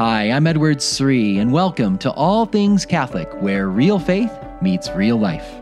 Hi, I'm Edward Sri, and welcome to All Things Catholic, where real faith meets real life.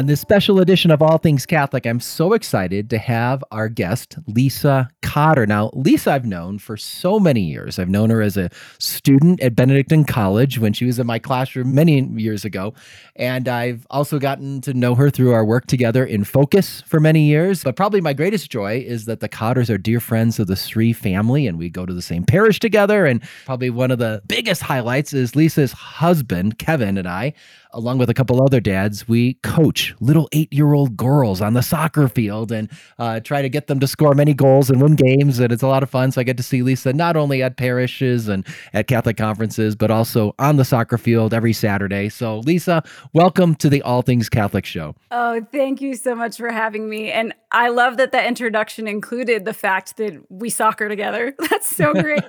On this special edition of All Things Catholic, I'm so excited to have our guest, Lisa Cotter. Now, Lisa, I've known for so many years. I've known her as a student at Benedictine College when she was in my classroom many years ago. And I've also gotten to know her through our work together in Focus for many years. But probably my greatest joy is that the Cotters are dear friends of the Sri family, and we go to the same parish together. And probably one of the biggest highlights is Lisa's husband, Kevin, and I along with a couple other dads, we coach little eight year old girls on the soccer field and uh, try to get them to score many goals and win games. And it's a lot of fun. So I get to see Lisa not only at parishes and at Catholic conferences, but also on the soccer field every Saturday. So, Lisa, welcome to the All Things Catholic show. Oh, thank you so much for having me. And I love that the introduction included the fact that we soccer together. That's so great.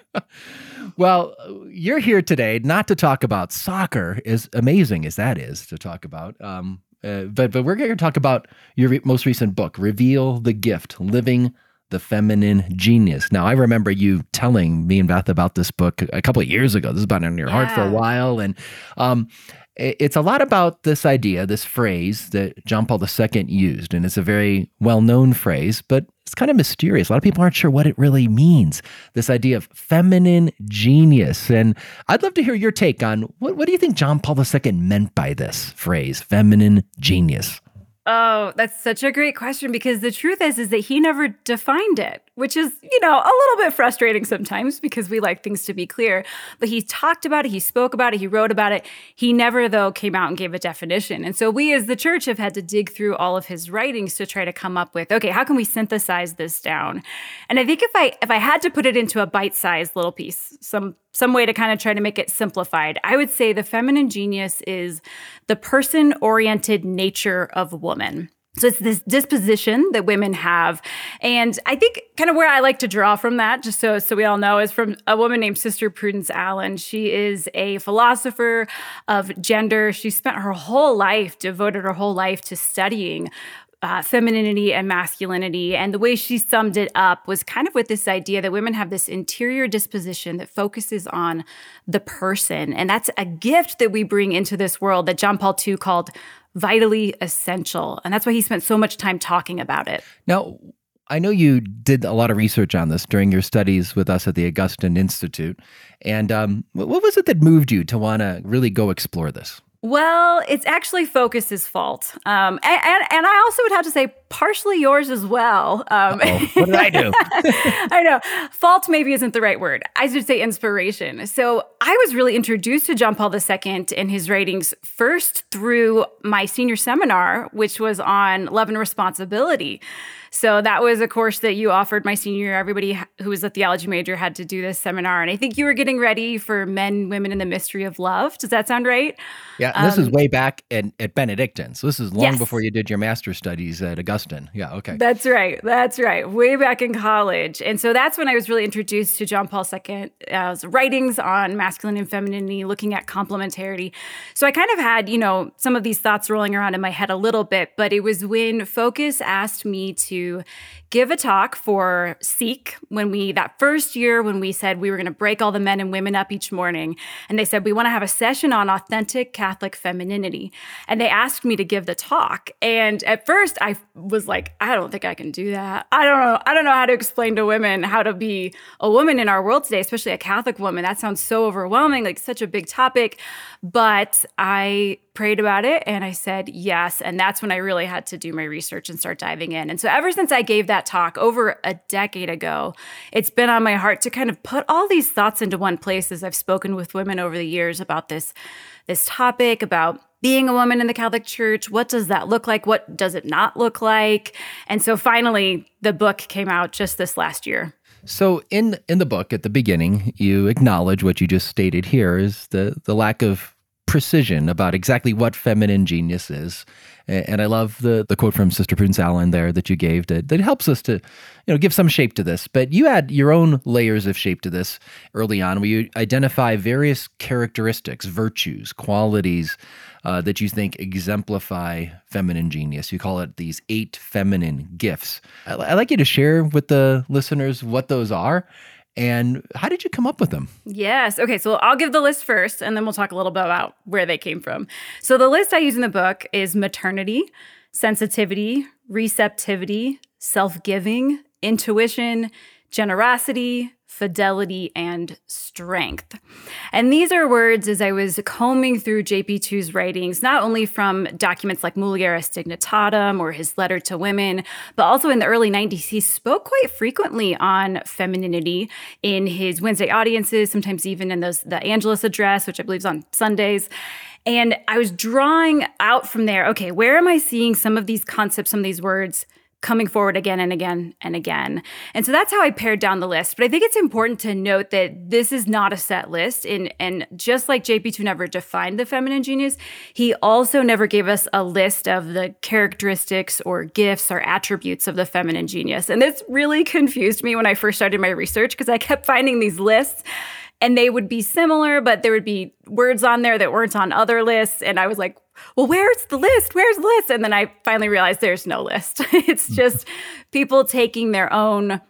well, you're here today not to talk about soccer, as amazing as that is to talk about. Um, uh, but but we're going to talk about your re- most recent book, "Reveal the Gift: Living the Feminine Genius." Now, I remember you telling me and Beth about this book a couple of years ago. This has been in your yeah. heart for a while, and um, it's a lot about this idea, this phrase that John Paul II used. And it's a very well known phrase, but it's kind of mysterious. A lot of people aren't sure what it really means. This idea of feminine genius. And I'd love to hear your take on what, what do you think John Paul II meant by this phrase, feminine genius? Oh, that's such a great question because the truth is is that he never defined it, which is, you know, a little bit frustrating sometimes because we like things to be clear. But he talked about it, he spoke about it, he wrote about it. He never though came out and gave a definition. And so we as the church have had to dig through all of his writings to try to come up with, okay, how can we synthesize this down? And I think if I if I had to put it into a bite-sized little piece, some some way to kind of try to make it simplified, I would say the feminine genius is the person oriented nature of woman. So it's this disposition that women have. And I think kind of where I like to draw from that, just so, so we all know, is from a woman named Sister Prudence Allen. She is a philosopher of gender. She spent her whole life, devoted her whole life to studying uh, femininity and masculinity. And the way she summed it up was kind of with this idea that women have this interior disposition that focuses on the person. And that's a gift that we bring into this world that John Paul II called vitally essential. And that's why he spent so much time talking about it. Now, I know you did a lot of research on this during your studies with us at the Augustine Institute. And um, what was it that moved you to want to really go explore this? Well, it's actually Focus's fault. Um, and, and, and, I also would have to say partially yours as well. Um, what did I do? I know. Fault maybe isn't the right word. I should say inspiration. So I was really introduced to John Paul II and his writings first through my senior seminar, which was on love and responsibility. So that was a course that you offered my senior year. Everybody who was a theology major had to do this seminar. And I think you were getting ready for men, women, and the mystery of love. Does that sound right? Yeah. Um, this is um, way back at, at Benedictine. So this is long yes. before you did your master's studies at Augustine. Yeah. Okay. That's right. That's right. Way back in college. And so that's when I was really introduced to John Paul II's uh, writings on masculine and femininity, looking at complementarity. So I kind of had, you know, some of these thoughts rolling around in my head a little bit, but it was when Focus asked me to give a talk for Seek when we, that first year when we said we were going to break all the men and women up each morning. And they said, we want to have a session on authentic Catholic femininity. And they asked me to give the talk. And at first I was like, I don't think I can do that. I don't know. I don't know how to explain to women how to be a woman in our world today, especially a Catholic woman. That sounds so overwhelming, like such a big topic. But I prayed about it and I said yes. And that's when I really had to do my research and start diving in. And so ever since I gave that talk over a decade ago, it's been on my heart to kind of put all these thoughts into one place as I've spoken with women over the years about this, this topic, about being a woman in the Catholic Church. What does that look like? What does it not look like? And so finally, the book came out just this last year. So in in the book at the beginning, you acknowledge what you just stated here is the the lack of precision about exactly what feminine genius is. And I love the the quote from Sister Prudence Allen there that you gave that, that helps us to, you know, give some shape to this. But you add your own layers of shape to this early on, where you identify various characteristics, virtues, qualities uh, that you think exemplify feminine genius. You call it these eight feminine gifts. I'd like you to share with the listeners what those are and how did you come up with them? Yes. Okay. So I'll give the list first, and then we'll talk a little bit about where they came from. So the list I use in the book is maternity, sensitivity, receptivity, self giving, intuition, generosity, fidelity, and strength. And these are words as I was combing through JP2's writings, not only from documents like Mulieris Dignitatem or his letter to women, but also in the early 90s, he spoke quite frequently on femininity in his Wednesday audiences, sometimes even in those the Angelus address, which I believe is on Sundays. And I was drawing out from there, okay, where am I seeing some of these concepts, some of these words coming forward again and again and again. And so that's how I pared down the list. But I think it's important to note that this is not a set list. And, and just like JP2 never defined the feminine genius, he also never gave us a list of the characteristics or gifts or attributes of the feminine genius. And this really confused me when I first started my research because I kept finding these lists and they would be similar, but there would be words on there that weren't on other lists. And I was like, well, where's the list? Where's the list? And then I finally realized there's no list. it's mm-hmm. just people taking their own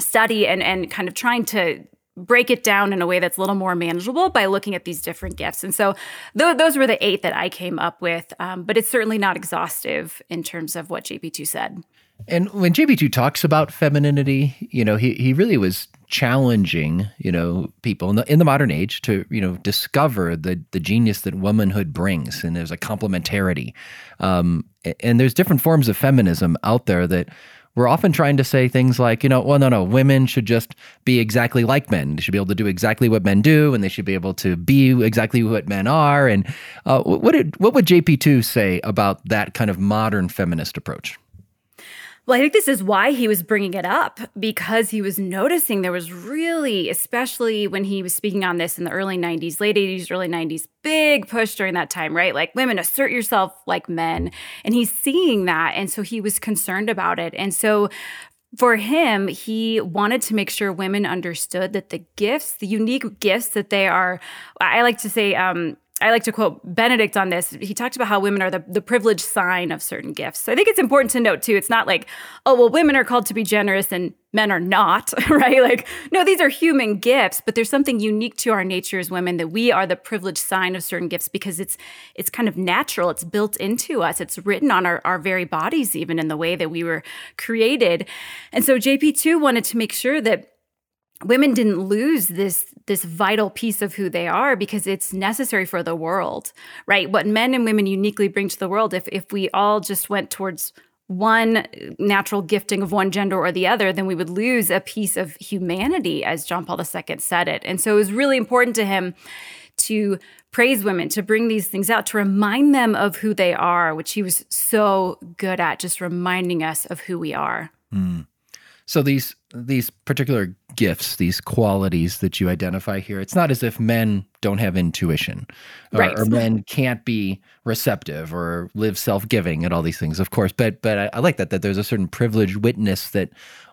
study and, and kind of trying to break it down in a way that's a little more manageable by looking at these different gifts. And so th- those were the eight that I came up with, um, but it's certainly not exhaustive in terms of what JP2 said. And when JP2 talks about femininity, you know, he, he really was challenging, you know, people in the, in the modern age to, you know, discover the, the genius that womanhood brings. And there's a complementarity. Um, and there's different forms of feminism out there that we're often trying to say things like, you know, well, no, no, women should just be exactly like men. They should be able to do exactly what men do, and they should be able to be exactly what men are. And uh, what did what would JP2 say about that kind of modern feminist approach? Well, I think this is why he was bringing it up because he was noticing there was really, especially when he was speaking on this in the early 90s, late 80s, early 90s, big push during that time, right? Like women assert yourself like men. And he's seeing that. And so he was concerned about it. And so for him, he wanted to make sure women understood that the gifts, the unique gifts that they are, I like to say, um, I like to quote Benedict on this. He talked about how women are the, the privileged sign of certain gifts. So I think it's important to note too, it's not like, oh, well, women are called to be generous and men are not, right? Like, no, these are human gifts, but there's something unique to our nature as women that we are the privileged sign of certain gifts because it's it's kind of natural. It's built into us. It's written on our, our very bodies, even in the way that we were created. And so JP2 wanted to make sure that women didn't lose this this vital piece of who they are because it's necessary for the world right? What men and women uniquely bring to the world if if we all just went towards one natural gifting of one gender or the other then we would lose a piece of humanity as John Paul II said it. And so it was really important to him to praise women to bring these things out to remind them of who they are which he was so good at just reminding us of who we are. Mm. So these these particular gifts, these qualities that you identify here, it's not as if men don't have intuition or, right. or men can't be receptive or live self-giving and all these things, of course. But but I, I like that that there's a certain privileged witness that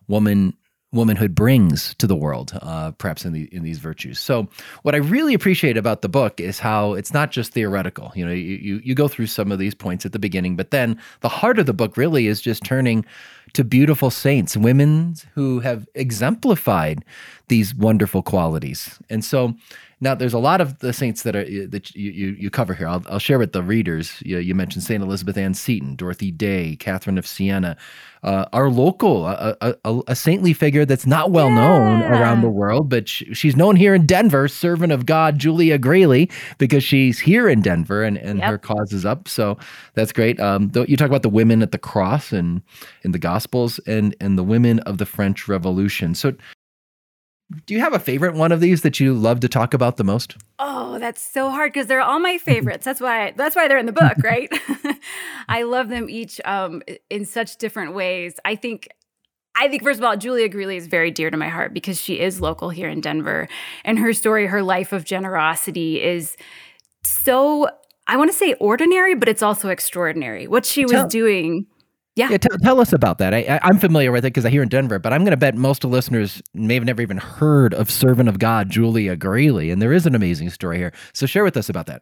woman womanhood brings to the world, uh, perhaps in the in these virtues. So, what I really appreciate about the book is how it's not just theoretical. You know, you you, you go through some of these points at the beginning, but then the heart of the book really is just turning to beautiful saints, women who have exemplified these wonderful qualities. And so, now, there's a lot of the saints that are that you you, you cover here. I'll, I'll share with the readers. You, you, mentioned Saint Elizabeth Ann Seton, Dorothy Day, Catherine of Siena, uh, our local a, a, a, saintly figure that's not well yeah. known around the world, but she, she's known here in Denver. Servant of God, Julia Greeley, because she's here in Denver and, and yep. her cause is up. So that's great. Um, you talk about the women at the cross and in the Gospels and and the women of the French Revolution. So do you have a favorite one of these that you love to talk about the most? Oh, that's so hard because they're all my favorites. That's why that's why they're in the book, right? I love them each um, in such different ways. I think I think first of all, Julia Greeley is very dear to my heart because she is local here in Denver, and her story, her life of generosity, is so I want to say ordinary, but it's also extraordinary. What she was doing. Yeah. Yeah, t- tell us about that. I, am familiar with it because I hear in Denver, but I'm going to bet most of listeners may have never even heard of servant of God Julia Greeley, and there is an amazing story here. So share with us about that.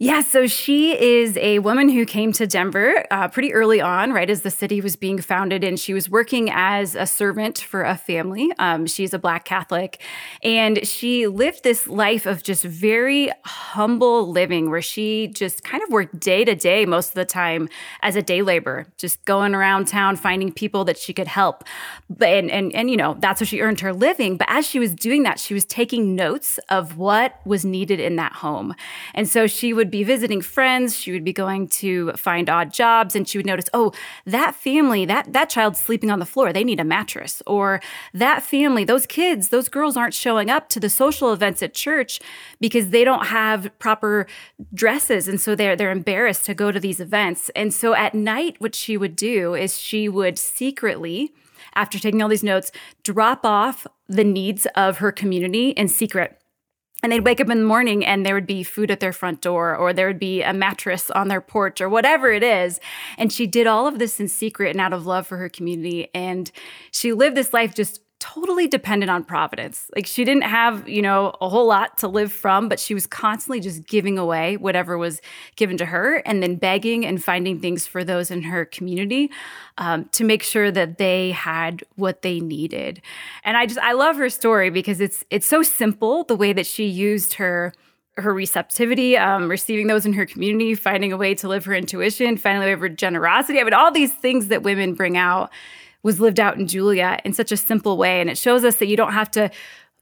Yeah, so she is a woman who came to Denver uh, pretty early on, right as the city was being founded, and she was working as a servant for a family. Um, she's a Black Catholic, and she lived this life of just very humble living, where she just kind of worked day to day most of the time as a day laborer, just going around town finding people that she could help. But and and and you know that's how she earned her living. But as she was doing that, she was taking notes of what was needed in that home, and so she would would be visiting friends. She would be going to find odd jobs and she would notice, oh, that family, that, that child's sleeping on the floor. They need a mattress. Or that family, those kids, those girls aren't showing up to the social events at church because they don't have proper dresses. And so they're, they're embarrassed to go to these events. And so at night, what she would do is she would secretly, after taking all these notes, drop off the needs of her community in secret and they'd wake up in the morning and there would be food at their front door or there would be a mattress on their porch or whatever it is. And she did all of this in secret and out of love for her community. And she lived this life just totally dependent on providence. Like she didn't have, you know, a whole lot to live from, but she was constantly just giving away whatever was given to her and then begging and finding things for those in her community um, to make sure that they had what they needed. And I just I love her story because it's it's so simple the way that she used her her receptivity, um, receiving those in her community, finding a way to live her intuition, finding a way of her generosity. I mean, all these things that women bring out was lived out in Julia in such a simple way. And it shows us that you don't have to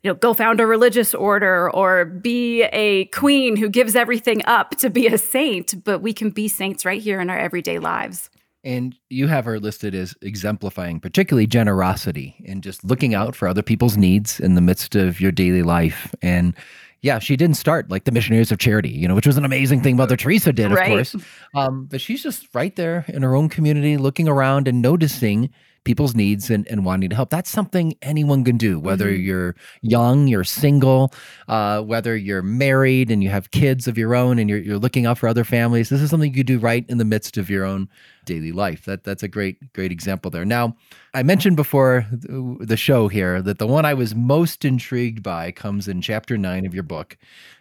you know, go found a religious order or be a queen who gives everything up to be a saint, but we can be saints right here in our everyday lives. And you have her listed as exemplifying particularly generosity and just looking out for other people's needs in the midst of your daily life. And yeah, she didn't start like the Missionaries of Charity, you know, which was an amazing thing Mother Teresa did, of right. course. Um, but she's just right there in her own community, looking around and noticing people's needs and, and wanting to help. That's something anyone can do, whether mm-hmm. you're young, you're single, uh, whether you're married and you have kids of your own and you're, you're looking out for other families. This is something you do right in the midst of your own daily life. That That's a great, great example there. Now, I mentioned before the show here that the one I was most intrigued by comes in chapter nine of your book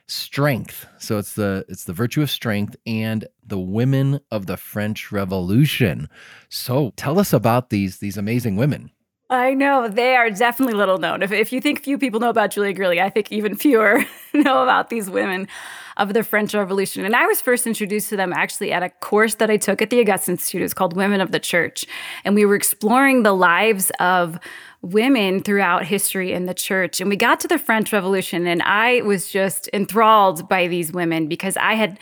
strength. So it's the it's the virtue of strength and the women of the French Revolution. So tell us about these these amazing women. I know they are definitely little known. If, if you think few people know about Julia Greeley, I think even fewer know about these women of the French Revolution. And I was first introduced to them actually at a course that I took at the Augustine Institute. It was called Women of the Church. And we were exploring the lives of women throughout history in the church. And we got to the French Revolution, and I was just enthralled by these women because I had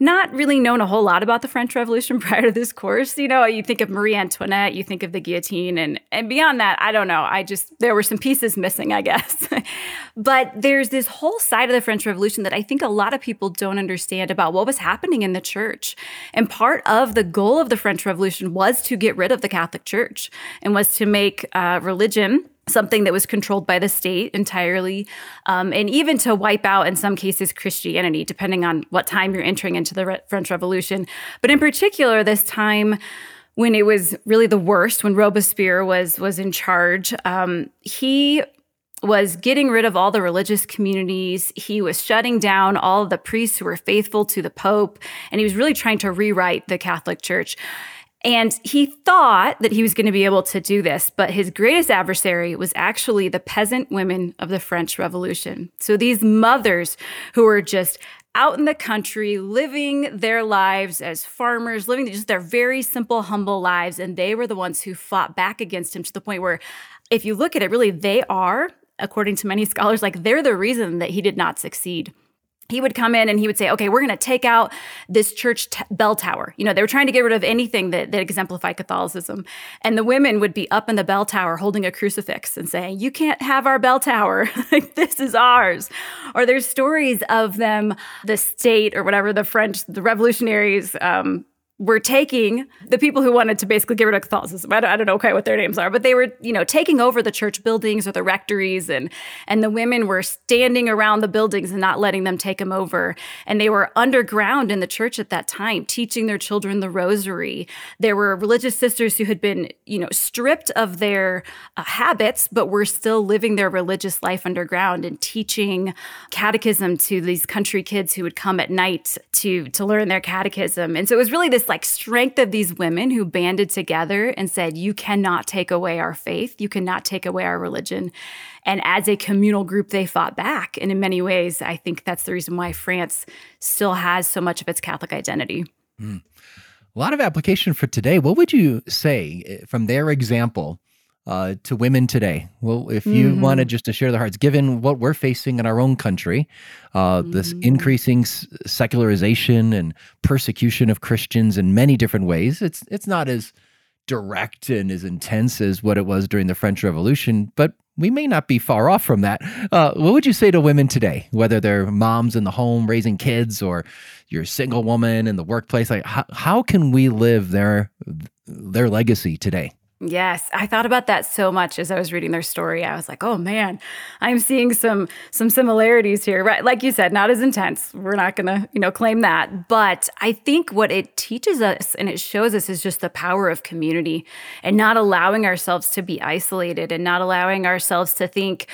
not really known a whole lot about the French Revolution prior to this course. You know, you think of Marie Antoinette, you think of the guillotine, and and beyond that, I don't know. I just there were some pieces missing, I guess. but there's this whole side of the French Revolution that I think a lot of people don't understand about what was happening in the church. And part of the goal of the French Revolution was to get rid of the Catholic Church and was to make uh, religion something that was controlled by the state entirely, um, and even to wipe out, in some cases, Christianity, depending on what time you're entering into the Re- French Revolution. But in particular, this time when it was really the worst, when Robespierre was was in charge, um, he was getting rid of all the religious communities. He was shutting down all the priests who were faithful to the Pope, and he was really trying to rewrite the Catholic Church. And he thought that he was going to be able to do this, but his greatest adversary was actually the peasant women of the French Revolution. So these mothers who were just out in the country, living their lives as farmers, living just their very simple, humble lives. And they were the ones who fought back against him to the point where, if you look at it, really, they are, according to many scholars, like they're the reason that he did not succeed he would come in and he would say, okay, we're going to take out this church t- bell tower. You know, they were trying to get rid of anything that, that exemplified Catholicism. And the women would be up in the bell tower holding a crucifix and saying, you can't have our bell tower. this is ours. Or there's stories of them, the state or whatever, the French, the revolutionaries, um, were taking the people who wanted to basically get rid of Catholicism. I don't, I don't know quite what their names are, but they were, you know, taking over the church buildings or the rectories, and and the women were standing around the buildings and not letting them take them over. And they were underground in the church at that time, teaching their children the rosary. There were religious sisters who had been, you know, stripped of their uh, habits, but were still living their religious life underground and teaching catechism to these country kids who would come at night to to learn their catechism. And so it was really this like strength of these women who banded together and said, You cannot take away our faith. You cannot take away our religion. And as a communal group, they fought back. And in many ways, I think that's the reason why France still has so much of its Catholic identity. Mm. A lot of application for today. What would you say eh, from their example? Uh, to women today? Well, if you mm-hmm. wanted just to share their hearts, given what we're facing in our own country, uh, mm-hmm. this increasing secularization and persecution of Christians in many different ways, it's it's not as direct and as intense as what it was during the French Revolution, but we may not be far off from that. Uh, what would you say to women today, whether they're moms in the home raising kids or you're a single woman in the workplace? Like, how, how can we live their their legacy today? Yes, I thought about that so much as I was reading their story. I was like, "Oh man, I'm seeing some some similarities here." Right, like you said, not as intense. We're not going to, you know, claim that, but I think what it teaches us and it shows us is just the power of community and not allowing ourselves to be isolated and not allowing ourselves to think,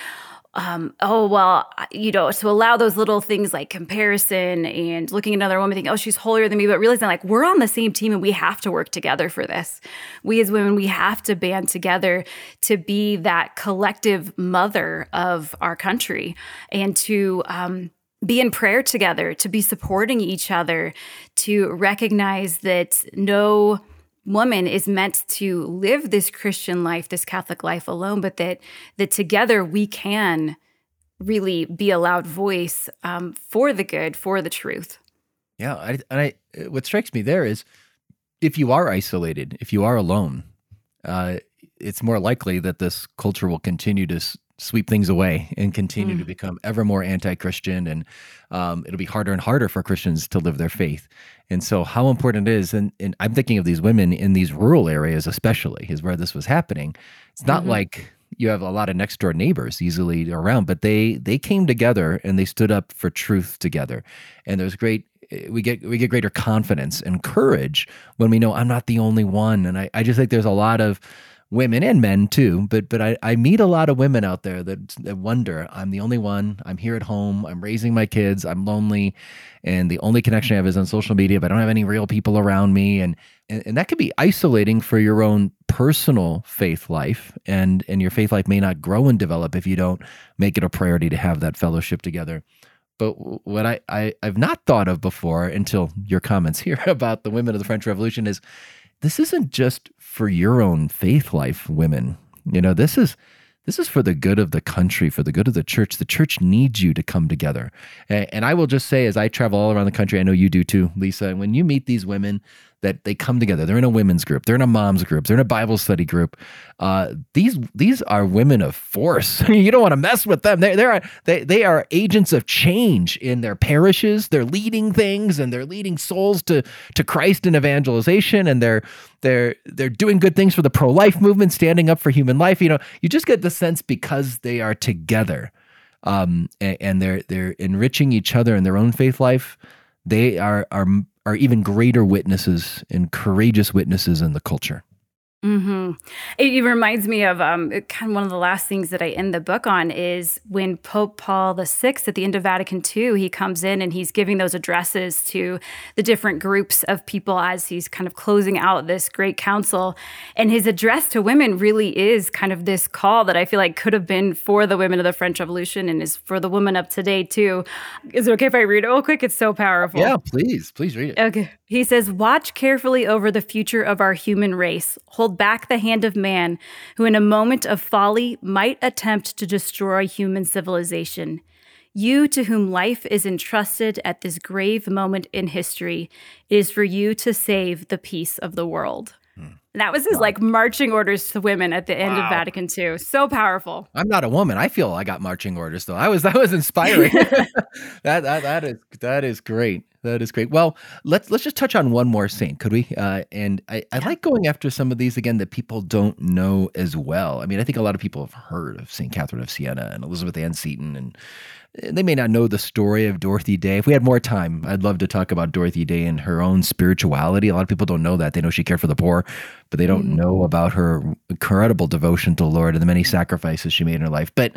um, oh well you know to allow those little things like comparison and looking at another woman thinking oh she's holier than me but realizing like we're on the same team and we have to work together for this. We as women we have to band together to be that collective mother of our country and to um, be in prayer together to be supporting each other to recognize that no woman is meant to live this Christian life, this Catholic life alone, but that that together we can really be a loud voice um, for the good, for the truth. Yeah, I, and I, what strikes me there is, if you are isolated, if you are alone, uh, it's more likely that this culture will continue to sweep things away and continue mm. to become ever more anti-Christian, and um, it'll be harder and harder for Christians to live their faith. And so, how important it is, and, and I'm thinking of these women in these rural areas, especially, is where this was happening. It's not mm-hmm. like you have a lot of next door neighbors easily around, but they they came together and they stood up for truth together. And there's great we get we get greater confidence and courage when we know I'm not the only one. And I, I just think there's a lot of women and men too, but but I, I meet a lot of women out there that, that wonder, I'm the only one, I'm here at home, I'm raising my kids, I'm lonely, and the only connection I have is on social media, but I don't have any real people around me. And and, and that can be isolating for your own personal faith life. And and your faith life may not grow and develop if you don't make it a priority to have that fellowship together. But what I, I, I've not thought of before until your comments here about the women of the French Revolution is this isn't just for your own faith life, women. You know, this is this is for the good of the country, for the good of the church. The church needs you to come together. And I will just say, as I travel all around the country, I know you do too, Lisa, when you meet these women that they come together. They're in a women's group. They're in a mom's group. They're in a Bible study group. Uh, these these are women of force. you don't want to mess with them. They they they they are agents of change in their parishes. They're leading things and they're leading souls to to Christ in evangelization. And they're they're they're doing good things for the pro life movement, standing up for human life. You know, you just get the sense because they are together. Um, and, and they're they're enriching each other in their own faith life. They are are are even greater witnesses and courageous witnesses in the culture. Mm-hmm. It, it, reminds me of um, kind of one of the last things that I end the book on is when Pope Paul VI at the end of Vatican II, he comes in and he's giving those addresses to the different groups of people as he's kind of closing out this great council. And his address to women really is kind of this call that I feel like could have been for the women of the French Revolution and is for the women of today too. Is it okay if I read it real quick? It's so powerful. Yeah, please, please read it. Okay. He says, Watch carefully over the future of our human race. Hold back the hand of man, who in a moment of folly might attempt to destroy human civilization. You to whom life is entrusted at this grave moment in history, it is for you to save the peace of the world. That was his wow. like marching orders to women at the end wow. of Vatican II. So powerful. I'm not a woman. I feel I got marching orders though. I was that was inspiring. that, that that is that is great. That is great. Well, let's let's just touch on one more saint, could we? Uh, and I, I like going after some of these again that people don't know as well. I mean, I think a lot of people have heard of Saint Catherine of Siena and Elizabeth Ann Seton, and they may not know the story of Dorothy Day. If we had more time, I'd love to talk about Dorothy Day and her own spirituality. A lot of people don't know that. They know she cared for the poor, but they don't mm. know about her incredible devotion to the Lord and the many sacrifices she made in her life. But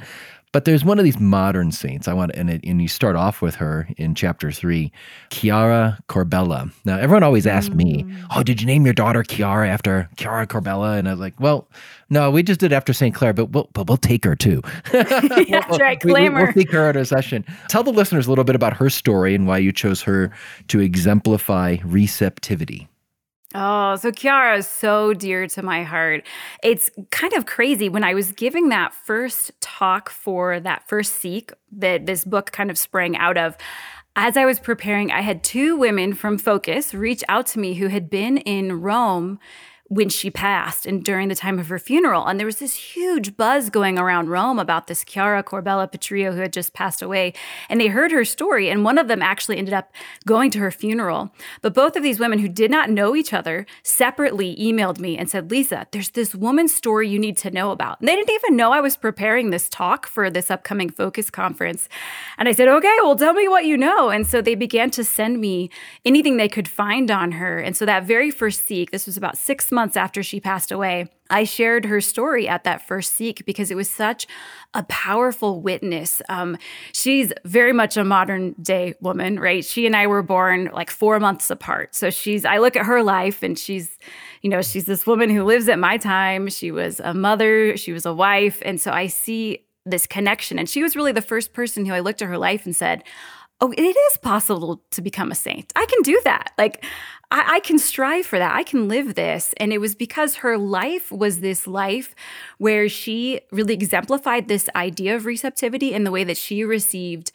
but there's one of these modern saints. I want, and, it, and you start off with her in chapter three, Chiara Corbella. Now, everyone always asks me, mm. "Oh, did you name your daughter Chiara after Chiara Corbella?" And I was like, "Well, no, we just did after Saint Clare, but we'll, but we'll take her too. yeah, we'll, right, claim we, will take her at a session. Tell the listeners a little bit about her story and why you chose her to exemplify receptivity." Oh, so Chiara is so dear to my heart. It's kind of crazy when I was giving that first talk for that first Seek that this book kind of sprang out of. As I was preparing, I had two women from Focus reach out to me who had been in Rome when she passed and during the time of her funeral. And there was this huge buzz going around Rome about this Chiara Corbella Petrillo who had just passed away. And they heard her story, and one of them actually ended up going to her funeral. But both of these women who did not know each other separately emailed me and said, Lisa, there's this woman's story you need to know about. And they didn't even know I was preparing this talk for this upcoming Focus conference. And I said, okay, well, tell me what you know. And so they began to send me anything they could find on her. And so that very first Seek, this was about six months months after she passed away, I shared her story at that first Seek because it was such a powerful witness. Um, she's very much a modern day woman, right? She and I were born like four months apart. So she's, I look at her life and she's, you know, she's this woman who lives at my time. She was a mother, she was a wife. And so I see this connection. And she was really the first person who I looked at her life and said, Oh, it is possible to become a saint. I can do that. Like, I, I, can strive for that. I can live this. And it was because her life was this life where she really exemplified this idea of receptivity in the way that she received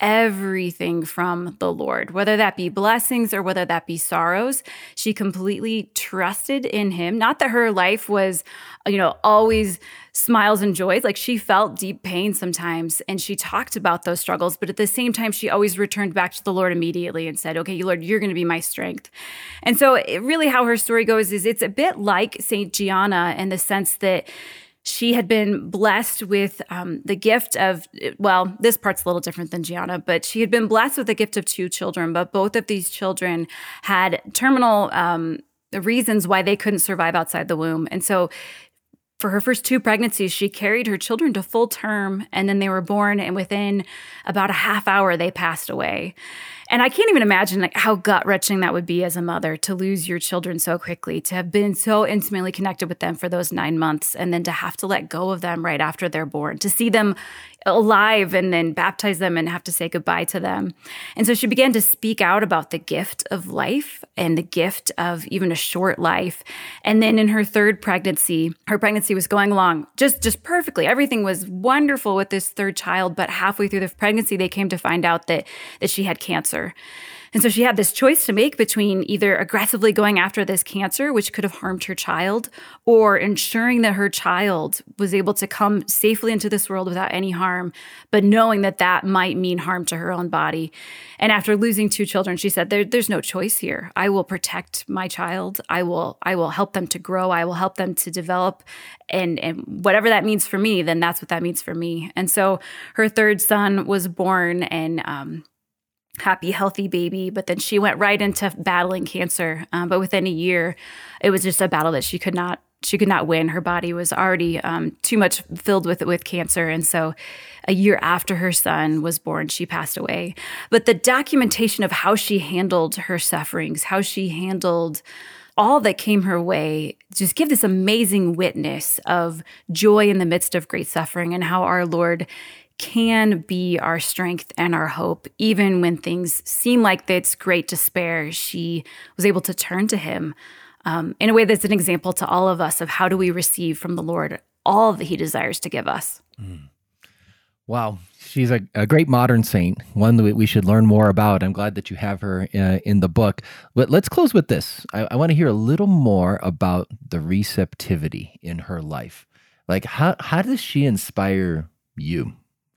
everything from the Lord, whether that be blessings or whether that be sorrows. She completely trusted in Him. Not that her life was, you know, always smiles and joys. Like she felt deep pain sometimes and she talked about those struggles, but at the same time, she always returned back to the Lord immediately and said, Okay, Lord, you're going to be my strength. And so, it, really, how her story goes is it's a bit like St. Gianna in the sense that she had been blessed with um, the gift of, well, this part's a little different than Gianna, but she had been blessed with the gift of two children. But both of these children had terminal um, reasons why they couldn't survive outside the womb. And so for her first two pregnancies, she carried her children to full term and then they were born. And within about a half hour, they passed away. And I can't even imagine like how gut wrenching that would be as a mother to lose your children so quickly, to have been so intimately connected with them for those nine months, and then to have to let go of them right after they're born, to see them alive and then baptize them and have to say goodbye to them. And so she began to speak out about the gift of life and the gift of even a short life. And then in her third pregnancy, her pregnancy was going along just just perfectly. Everything was wonderful with this third child, but halfway through the pregnancy they came to find out that that she had cancer. And so she had this choice to make between either aggressively going after this cancer, which could have harmed her child, or ensuring that her child was able to come safely into this world without any harm, but knowing that that might mean harm to her own body. And after losing two children, she said, there, "There's no choice here. I will protect my child. I will. I will help them to grow. I will help them to develop, and and whatever that means for me, then that's what that means for me." And so her third son was born, and um, happy, healthy baby. But then she went right into battling cancer. Um, but within a year, it was just a battle that she could not she could not win. Her body was already um, too much filled with with cancer, and so a year after her son was born, she passed away. But the documentation of how she handled her sufferings, how she handled all that came her way just give this amazing witness of joy in the midst of great suffering and how our Lord can be our strength and our hope. Even when things seem like it's great despair, she was able to turn to him um, in a way that's an example to all of us of how do we receive from the Lord all that he desires to give us. Mm. Wow, she's a, a great modern saint, one that we should learn more about. I'm glad that you have her uh, in the book. But let's close with this. I, I want to hear a little more about the receptivity in her life. Like, how, how does she inspire you?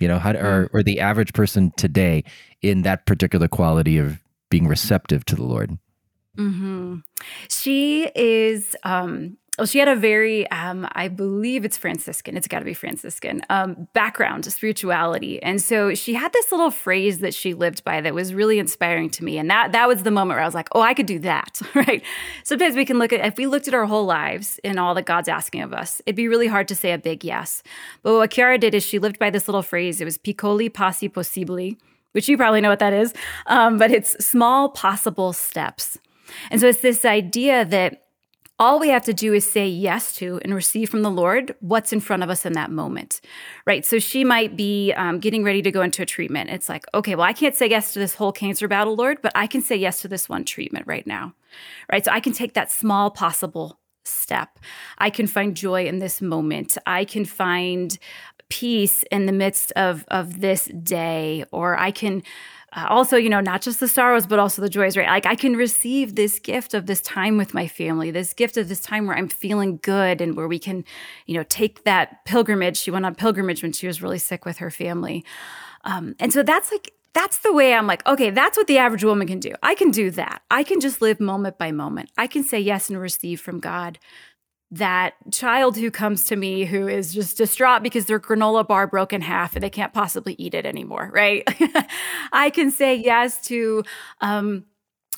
You know, how or, or the average person today in that particular quality of being receptive to the Lord? Mm-hmm. She is um, well, she had a very, um, I believe it's Franciscan, it's got to be Franciscan, um, background spirituality. And so she had this little phrase that she lived by that was really inspiring to me. And that, that was the moment where I was like, oh, I could do that, right? Sometimes we can look at, if we looked at our whole lives and all that God's asking of us, it'd be really hard to say a big yes. But what Chiara did is she lived by this little phrase. It was piccoli passi possibili, which you probably know what that is, um, but it's small possible steps. And so it's this idea that all we have to do is say yes to and receive from the Lord what's in front of us in that moment, right? So she might be um, getting ready to go into a treatment. It's like, okay, well, I can't say yes to this whole cancer battle, Lord, but I can say yes to this one treatment right now, right? So I can take that small possible step. I can find joy in this moment. I can find peace in the midst of of this day, or I can uh, also, you know, not just the sorrows, but also the joys, right? Like I can receive this gift of this time with my family, this gift of this time where I'm feeling good and where we can, you know, take that pilgrimage. She went on pilgrimage when she was really sick with her family. Um, and so that's like, that's the way I'm like, okay, that's what the average woman can do. I can do that. I can just live moment by moment. I can say yes and receive from God that child who comes to me who is just distraught because their granola bar broke in half and they can't possibly eat it anymore, right? I can say yes to um,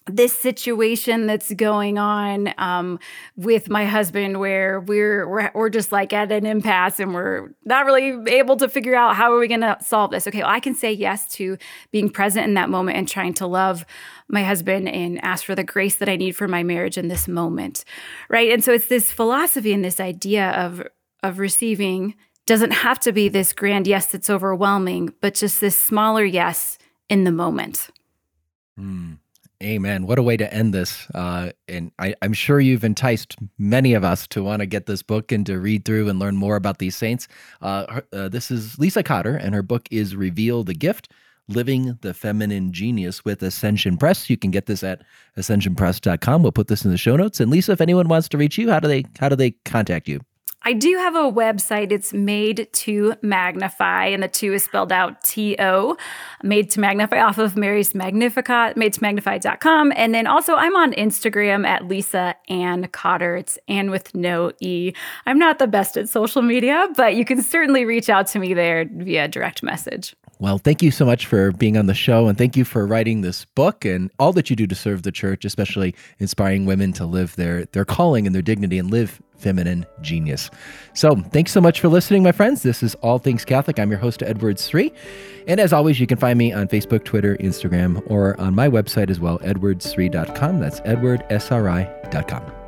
this situation that's going on um, with my husband where we're, we're we're just like at an impasse and we're not really able to figure out how are we going to solve this. Okay well, i can say yes to being present in that moment and trying to love my husband and ask for the grace that i need for my marriage in this moment right? And so it's this philosophy and this idea of of receiving doesn't have to be this grand yes that's overwhelming but just this smaller yes in the moment. Mm. Amen. What a way to end this. Uh, and I, am sure you've enticed many of us to want to get this book and to read through and learn more about these saints. Uh, uh, this is Lisa Cotter, and her book is Reveal the Gift Living the Feminine Genius with Ascension Press. You can get this at ascensionpress.com. We'll put this in the show notes. And Lisa, if anyone wants to reach you, how do they how do they contact you? I do have a website. It's made to magnify, and the two is spelled out T O, made to magnify off of Mary's Magnificat, made to magnify.com. And then also, I'm on Instagram at Lisa Ann Cotter. It's Ann with no E. I'm not the best at social media, but you can certainly reach out to me there via direct message. Well, thank you so much for being on the show and thank you for writing this book and all that you do to serve the church, especially inspiring women to live their, their calling and their dignity and live feminine genius. So, thanks so much for listening, my friends. This is All Things Catholic. I'm your host, Edward Sri. And as always, you can find me on Facebook, Twitter, Instagram, or on my website as well, edwardsri.com. That's edwardsri.com.